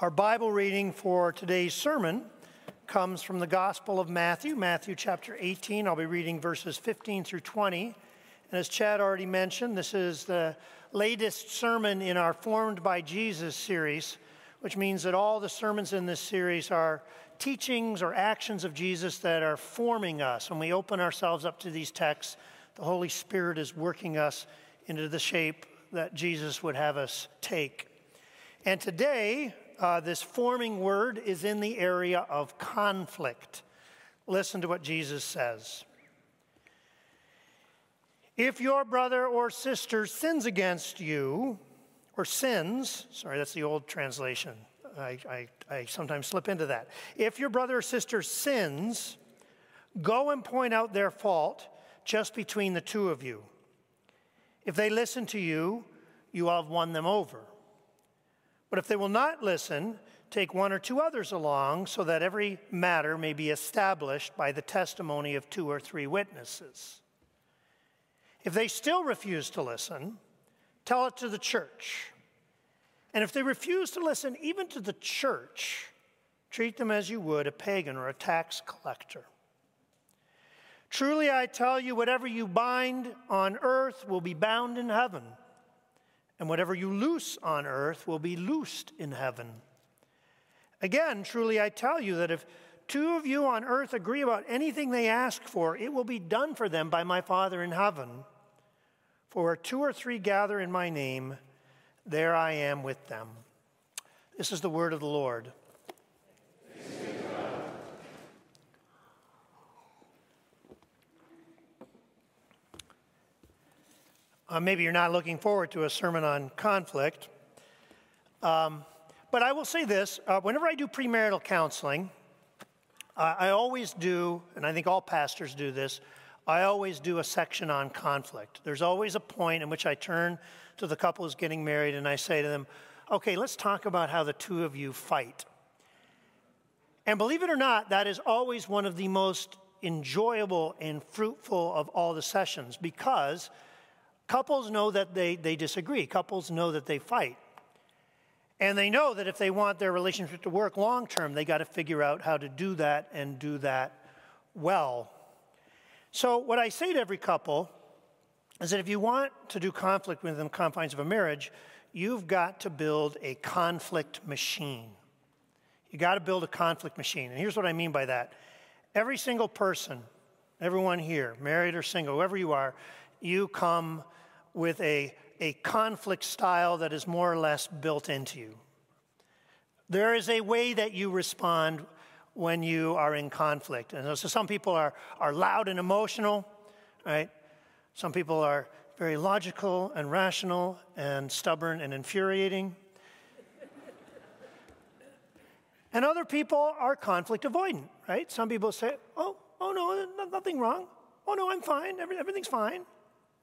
Our Bible reading for today's sermon comes from the Gospel of Matthew, Matthew chapter 18. I'll be reading verses 15 through 20. And as Chad already mentioned, this is the latest sermon in our Formed by Jesus series, which means that all the sermons in this series are teachings or actions of Jesus that are forming us. When we open ourselves up to these texts, the Holy Spirit is working us into the shape that Jesus would have us take. And today, uh, this forming word is in the area of conflict. Listen to what Jesus says. If your brother or sister sins against you, or sins, sorry, that's the old translation. I, I, I sometimes slip into that. If your brother or sister sins, go and point out their fault just between the two of you. If they listen to you, you have won them over. But if they will not listen, take one or two others along so that every matter may be established by the testimony of two or three witnesses. If they still refuse to listen, tell it to the church. And if they refuse to listen even to the church, treat them as you would a pagan or a tax collector. Truly, I tell you, whatever you bind on earth will be bound in heaven and whatever you loose on earth will be loosed in heaven. Again, truly I tell you that if two of you on earth agree about anything they ask for, it will be done for them by my Father in heaven. For where two or three gather in my name, there I am with them. This is the word of the Lord. Uh, maybe you're not looking forward to a sermon on conflict. Um, but I will say this uh, whenever I do premarital counseling, uh, I always do, and I think all pastors do this, I always do a section on conflict. There's always a point in which I turn to the couple who's getting married and I say to them, okay, let's talk about how the two of you fight. And believe it or not, that is always one of the most enjoyable and fruitful of all the sessions because Couples know that they, they disagree, couples know that they fight. And they know that if they want their relationship to work long term, they got to figure out how to do that and do that well. So, what I say to every couple is that if you want to do conflict within the confines of a marriage, you've got to build a conflict machine. You got to build a conflict machine. And here's what I mean by that every single person, everyone here, married or single, whoever you are, you come with a, a conflict style that is more or less built into you. There is a way that you respond when you are in conflict. And so some people are, are loud and emotional, right? Some people are very logical and rational and stubborn and infuriating. and other people are conflict avoidant, right? Some people say, oh, oh no, nothing wrong. Oh no, I'm fine. everything's fine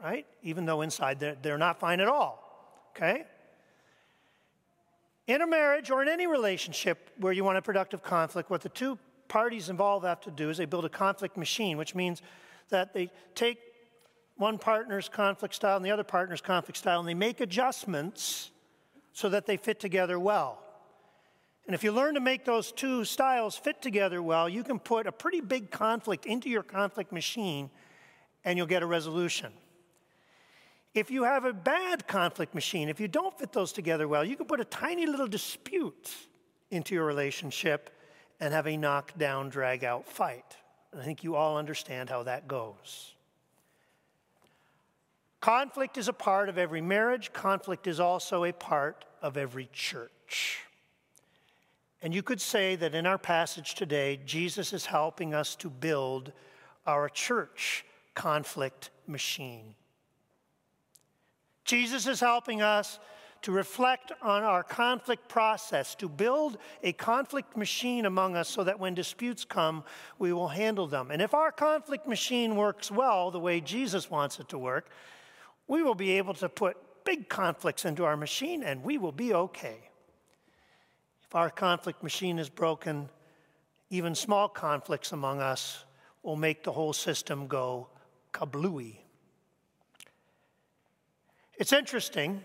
right? Even though inside they're, they're not fine at all, okay? In a marriage or in any relationship where you want a productive conflict, what the two parties involved have to do is they build a conflict machine, which means that they take one partner's conflict style and the other partner's conflict style and they make adjustments so that they fit together well. And if you learn to make those two styles fit together well, you can put a pretty big conflict into your conflict machine and you'll get a resolution. If you have a bad conflict machine, if you don't fit those together well, you can put a tiny little dispute into your relationship and have a knockdown, drag out fight. I think you all understand how that goes. Conflict is a part of every marriage, conflict is also a part of every church. And you could say that in our passage today, Jesus is helping us to build our church conflict machine. Jesus is helping us to reflect on our conflict process, to build a conflict machine among us so that when disputes come, we will handle them. And if our conflict machine works well, the way Jesus wants it to work, we will be able to put big conflicts into our machine and we will be okay. If our conflict machine is broken, even small conflicts among us will make the whole system go kablooey. It's interesting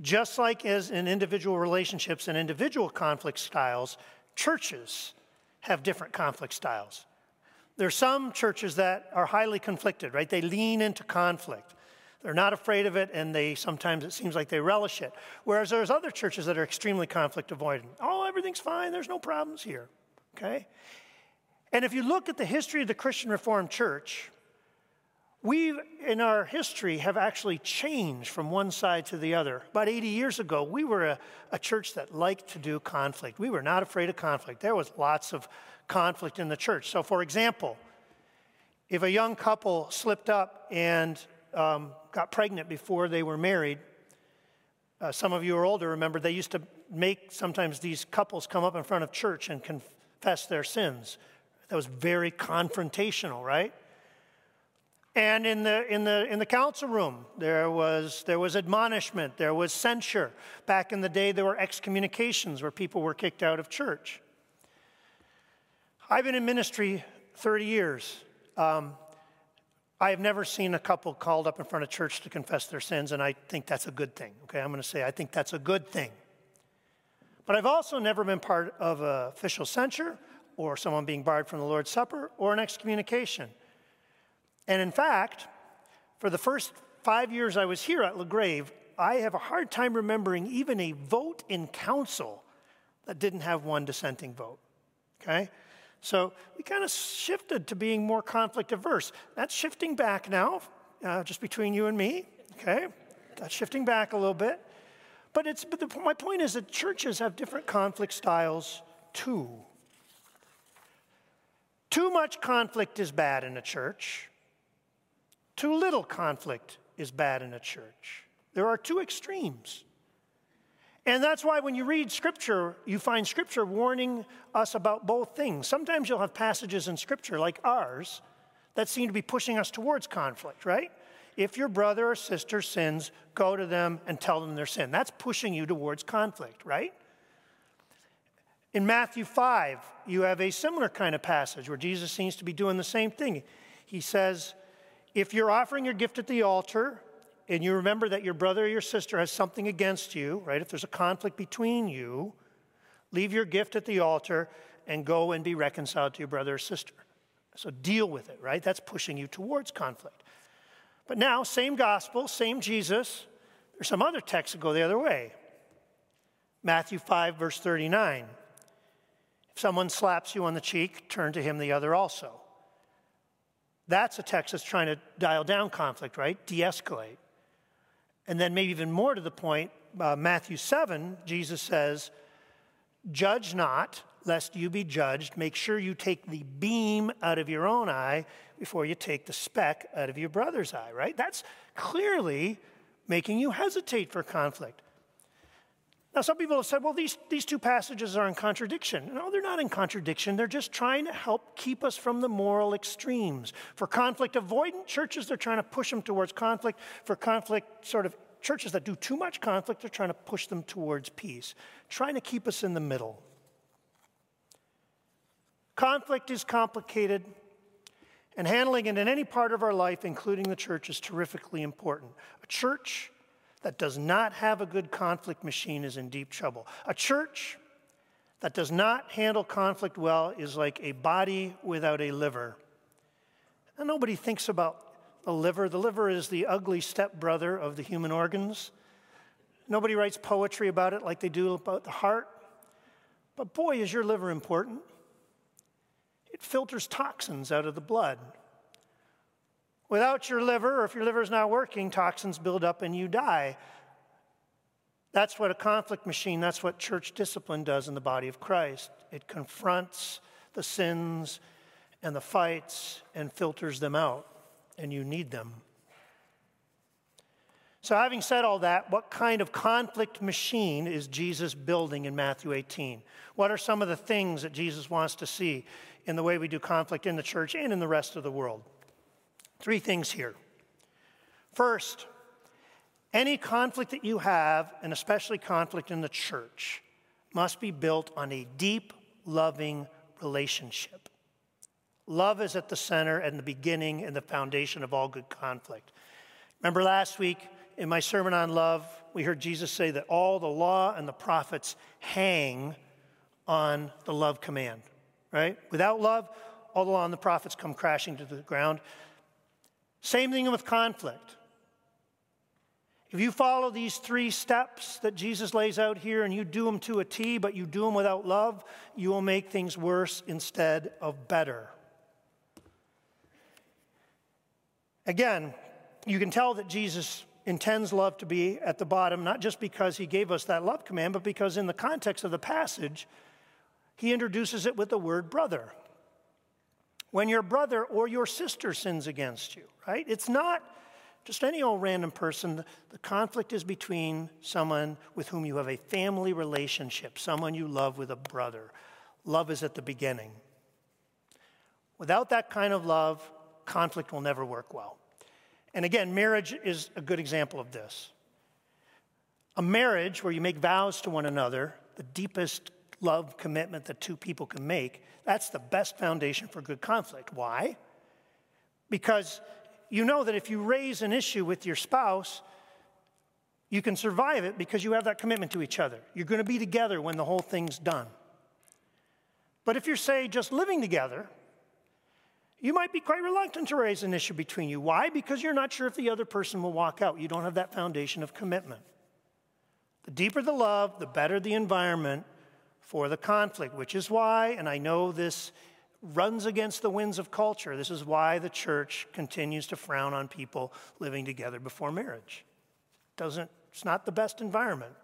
just like as in individual relationships and individual conflict styles, churches have different conflict styles. There are some churches that are highly conflicted, right? They lean into conflict. They're not afraid of it, and they sometimes it seems like they relish it. Whereas there's other churches that are extremely conflict avoidant. Oh, everything's fine. There's no problems here. Okay? And if you look at the history of the Christian Reformed Church, we, in our history, have actually changed from one side to the other. About 80 years ago, we were a, a, church that liked to do conflict. We were not afraid of conflict. There was lots of conflict in the church. So, for example, if a young couple slipped up and um, got pregnant before they were married, uh, some of you are older, remember, they used to make sometimes these couples come up in front of church and confess their sins. That was very confrontational, right? And in the, in the, in the council room, there was, there was admonishment, there was censure. Back in the day, there were excommunications where people were kicked out of church. I've been in ministry 30 years. Um, I have never seen a couple called up in front of church to confess their sins, and I think that's a good thing. Okay, I'm going to say I think that's a good thing. But I've also never been part of official censure or someone being barred from the Lord's Supper or an excommunication. And in fact, for the first five years I was here at LaGrave, I have a hard time remembering even a vote in council that didn't have one dissenting vote. Okay? So we kind of shifted to being more conflict averse. That's shifting back now, uh, just between you and me. Okay? That's shifting back a little bit. But, it's, but the, my point is that churches have different conflict styles too. Too much conflict is bad in a church. Too little conflict is bad in a church. There are two extremes. And that's why when you read Scripture, you find Scripture warning us about both things. Sometimes you'll have passages in Scripture like ours that seem to be pushing us towards conflict, right? If your brother or sister sins, go to them and tell them their sin. That's pushing you towards conflict, right? In Matthew 5, you have a similar kind of passage where Jesus seems to be doing the same thing. He says, if you're offering your gift at the altar and you remember that your brother or your sister has something against you, right? If there's a conflict between you, leave your gift at the altar and go and be reconciled to your brother or sister. So deal with it, right? That's pushing you towards conflict. But now, same gospel, same Jesus. There's some other texts that go the other way. Matthew 5, verse 39. If someone slaps you on the cheek, turn to him the other also. That's a text that's trying to dial down conflict, right? De escalate. And then, maybe even more to the point, uh, Matthew 7, Jesus says, Judge not, lest you be judged. Make sure you take the beam out of your own eye before you take the speck out of your brother's eye, right? That's clearly making you hesitate for conflict. Now, some people have said, well, these, these two passages are in contradiction. No, they're not in contradiction. They're just trying to help keep us from the moral extremes. For conflict avoidant churches, they're trying to push them towards conflict. For conflict, sort of churches that do too much conflict, they're trying to push them towards peace, trying to keep us in the middle. Conflict is complicated, and handling it in any part of our life, including the church, is terrifically important. A church that does not have a good conflict machine is in deep trouble. A church that does not handle conflict well is like a body without a liver. And nobody thinks about the liver. The liver is the ugly stepbrother of the human organs. Nobody writes poetry about it like they do about the heart. But boy, is your liver important. It filters toxins out of the blood. Without your liver, or if your liver is not working, toxins build up and you die. That's what a conflict machine, that's what church discipline does in the body of Christ. It confronts the sins and the fights and filters them out, and you need them. So, having said all that, what kind of conflict machine is Jesus building in Matthew 18? What are some of the things that Jesus wants to see in the way we do conflict in the church and in the rest of the world? Three things here. First, any conflict that you have, and especially conflict in the church, must be built on a deep, loving relationship. Love is at the center and the beginning and the foundation of all good conflict. Remember last week in my sermon on love, we heard Jesus say that all the law and the prophets hang on the love command, right? Without love, all the law and the prophets come crashing to the ground. Same thing with conflict. If you follow these three steps that Jesus lays out here and you do them to a T, but you do them without love, you will make things worse instead of better. Again, you can tell that Jesus intends love to be at the bottom, not just because he gave us that love command, but because in the context of the passage, he introduces it with the word brother. When your brother or your sister sins against you, right? It's not just any old random person. The conflict is between someone with whom you have a family relationship, someone you love with a brother. Love is at the beginning. Without that kind of love, conflict will never work well. And again, marriage is a good example of this. A marriage where you make vows to one another, the deepest love commitment that two people can make, that's the best foundation for good conflict. Why? Because you know that if you raise an issue with your spouse, you can survive it because you have that commitment to each other. You're going to be together when the whole thing's done. But if you're, say, just living together, you might be quite reluctant to raise an issue between you. Why? Because you're not sure if the other person will walk out. You don't have that foundation of commitment. The deeper the love, the better the environment for the conflict, which is why, and I know this runs against the winds of culture, this is why the church continues to frown on people living together before marriage. Doesn't, it's not the best environment.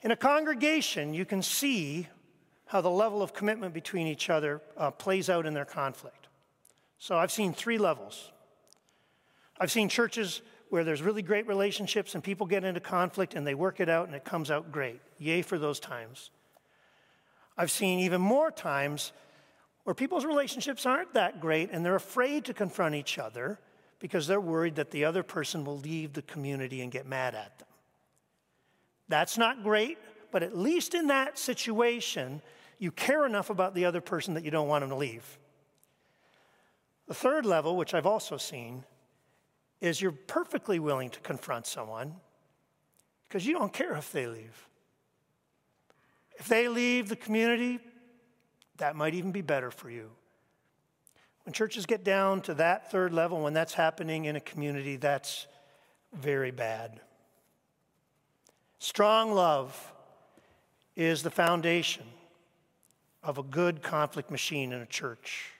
In a congregation, you can see how the level of commitment between each other uh, plays out in their conflict. So I've seen three levels. I've seen churches where there's really great relationships and people get into conflict and they work it out and it comes out great. Yay for those times. I've seen even more times where people's relationships aren't that great and they're afraid to confront each other because they're worried that the other person will leave the community and get mad at them. That's not great, but at least in that situation, you care enough about the other person that you don't want them to leave. The third level, which I've also seen, is you're perfectly willing to confront someone because you don't care if they leave. If they leave the community, that might even be better for you. When churches get down to that third level, when that's happening in a community, that's very bad. Strong love is the foundation of a good conflict machine in a church.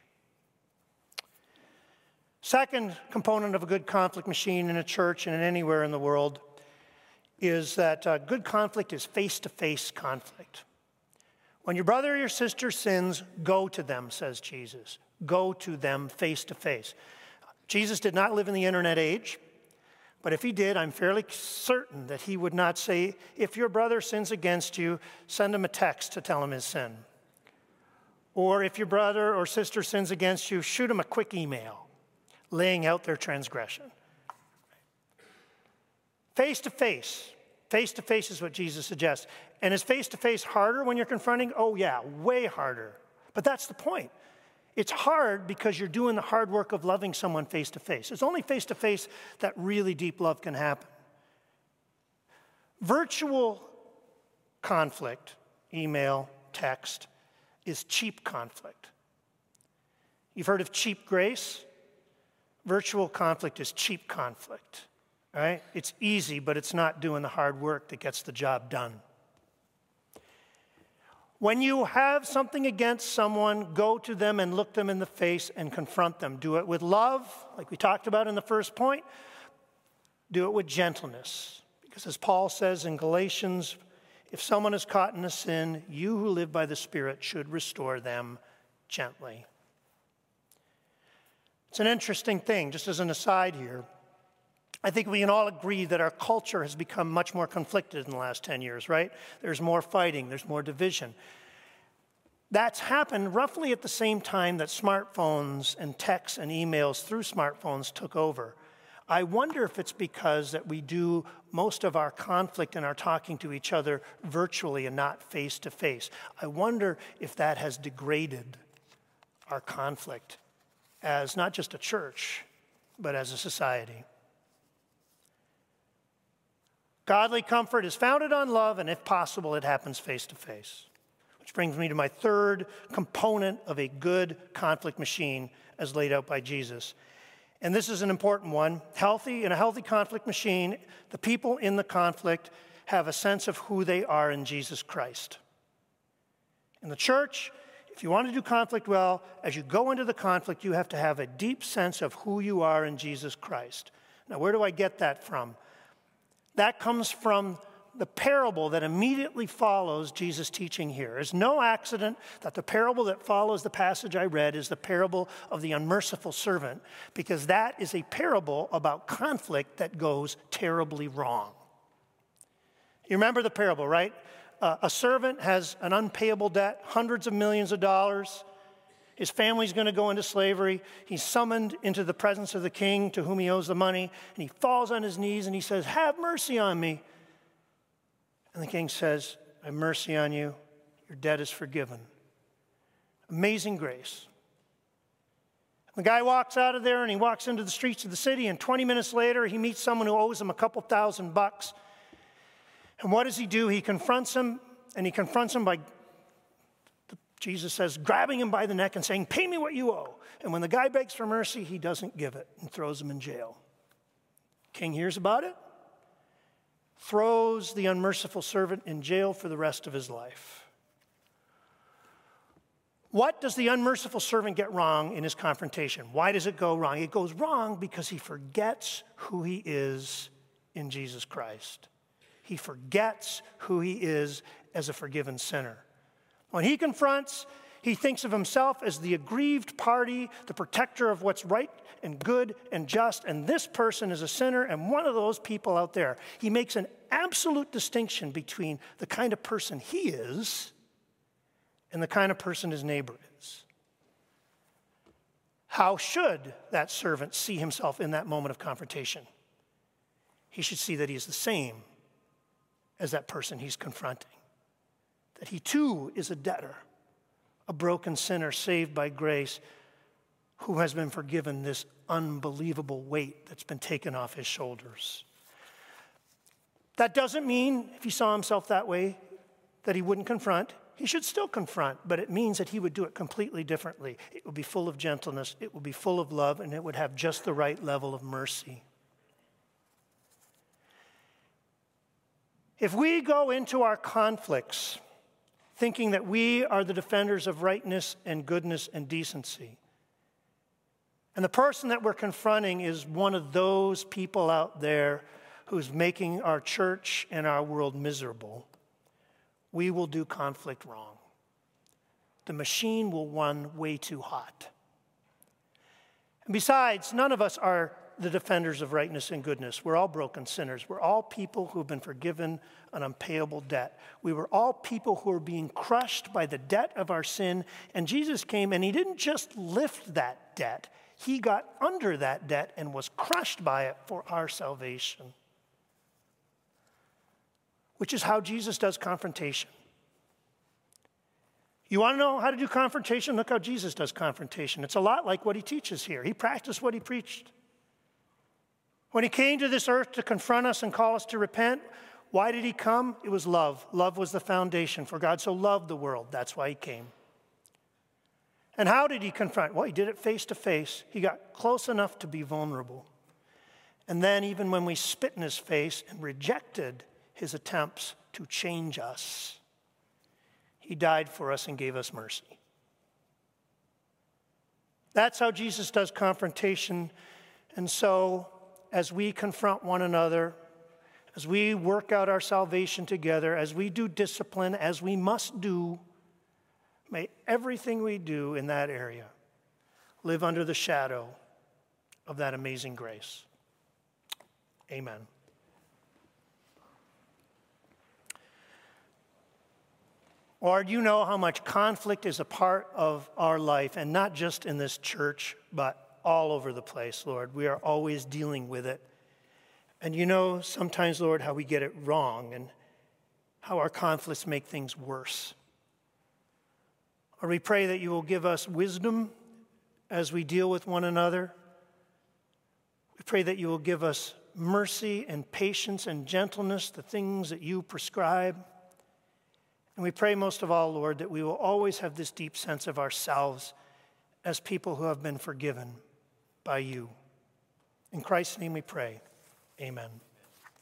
Second component of a good conflict machine in a church and anywhere in the world is that uh, good conflict is face to face conflict. When your brother or your sister sins, go to them, says Jesus. Go to them face to face. Jesus did not live in the internet age, but if he did, I'm fairly certain that he would not say, if your brother sins against you, send him a text to tell him his sin. Or if your brother or sister sins against you, shoot him a quick email laying out their transgression. Face to face. Face to face is what Jesus suggests. And is face to face harder when you're confronting? Oh, yeah, way harder. But that's the point. It's hard because you're doing the hard work of loving someone face to face. It's only face to face that really deep love can happen. Virtual conflict, email, text, is cheap conflict. You've heard of cheap grace? Virtual conflict is cheap conflict, right? It's easy, but it's not doing the hard work that gets the job done. When you have something against someone, go to them and look them in the face and confront them. Do it with love, like we talked about in the first point. Do it with gentleness. Because as Paul says in Galatians if someone is caught in a sin, you who live by the Spirit should restore them gently. It's an interesting thing, just as an aside here. I think we can all agree that our culture has become much more conflicted in the last 10 years, right? There's more fighting, there's more division. That's happened roughly at the same time that smartphones and texts and emails through smartphones took over. I wonder if it's because that we do most of our conflict and our talking to each other virtually and not face to face. I wonder if that has degraded our conflict as not just a church, but as a society. Godly comfort is founded on love, and if possible, it happens face to face. Which brings me to my third component of a good conflict machine as laid out by Jesus. And this is an important one. Healthy, in a healthy conflict machine, the people in the conflict have a sense of who they are in Jesus Christ. In the church, if you want to do conflict well, as you go into the conflict, you have to have a deep sense of who you are in Jesus Christ. Now, where do I get that from? That comes from the parable that immediately follows Jesus' teaching here. It's no accident that the parable that follows the passage I read is the parable of the unmerciful servant, because that is a parable about conflict that goes terribly wrong. You remember the parable, right? Uh, a servant has an unpayable debt, hundreds of millions of dollars. His family's going to go into slavery. He's summoned into the presence of the king to whom he owes the money, and he falls on his knees and he says, Have mercy on me. And the king says, I have mercy on you. Your debt is forgiven. Amazing grace. The guy walks out of there and he walks into the streets of the city, and 20 minutes later, he meets someone who owes him a couple thousand bucks. And what does he do? He confronts him, and he confronts him by, Jesus says, grabbing him by the neck and saying, Pay me what you owe. And when the guy begs for mercy, he doesn't give it and throws him in jail. King hears about it, throws the unmerciful servant in jail for the rest of his life. What does the unmerciful servant get wrong in his confrontation? Why does it go wrong? It goes wrong because he forgets who he is in Jesus Christ. He forgets who he is as a forgiven sinner. When he confronts, he thinks of himself as the aggrieved party, the protector of what's right and good and just, and this person is a sinner and one of those people out there. He makes an absolute distinction between the kind of person he is and the kind of person his neighbor is. How should that servant see himself in that moment of confrontation? He should see that he is the same as that person he's confronting, that he too is a debtor a broken sinner saved by grace who has been forgiven this unbelievable weight that's been taken off his shoulders. That doesn't mean, if he saw himself that way, that he wouldn't confront. He should still confront, but it means that he would do it completely differently. It would be full of gentleness, it would be full of love, and it would have just the right level of mercy. If we go into our conflicts thinking that we are the defenders of rightness and goodness and decency. And the person that we're confronting is one of those people out there who's making our church and our world miserable. We will do conflict wrong. The machine will run way too hot. And besides, none of us are the defenders of rightness and goodness. We're all broken sinners. We're all people who've been forgiven an unpayable debt. We were all people who were being crushed by the debt of our sin. And Jesus came and he didn't just lift that debt, he got under that debt and was crushed by it for our salvation. Which is how Jesus does confrontation. You want to know how to do confrontation? Look how Jesus does confrontation. It's a lot like what he teaches here. He practiced what he preached. When he came to this earth to confront us and call us to repent, why did he come? It was love. Love was the foundation, for God so loved the world. That's why he came. And how did he confront? Well, he did it face to face. He got close enough to be vulnerable. And then, even when we spit in his face and rejected his attempts to change us, he died for us and gave us mercy. That's how Jesus does confrontation. And so, as we confront one another, as we work out our salvation together, as we do discipline, as we must do, may everything we do in that area live under the shadow of that amazing grace. Amen. Lord, you know how much conflict is a part of our life, and not just in this church, but all over the place, Lord. We are always dealing with it. And you know sometimes, Lord, how we get it wrong and how our conflicts make things worse. Or we pray that you will give us wisdom as we deal with one another. We pray that you will give us mercy and patience and gentleness, the things that you prescribe. And we pray most of all, Lord, that we will always have this deep sense of ourselves as people who have been forgiven by you. In Christ's name we pray. Amen.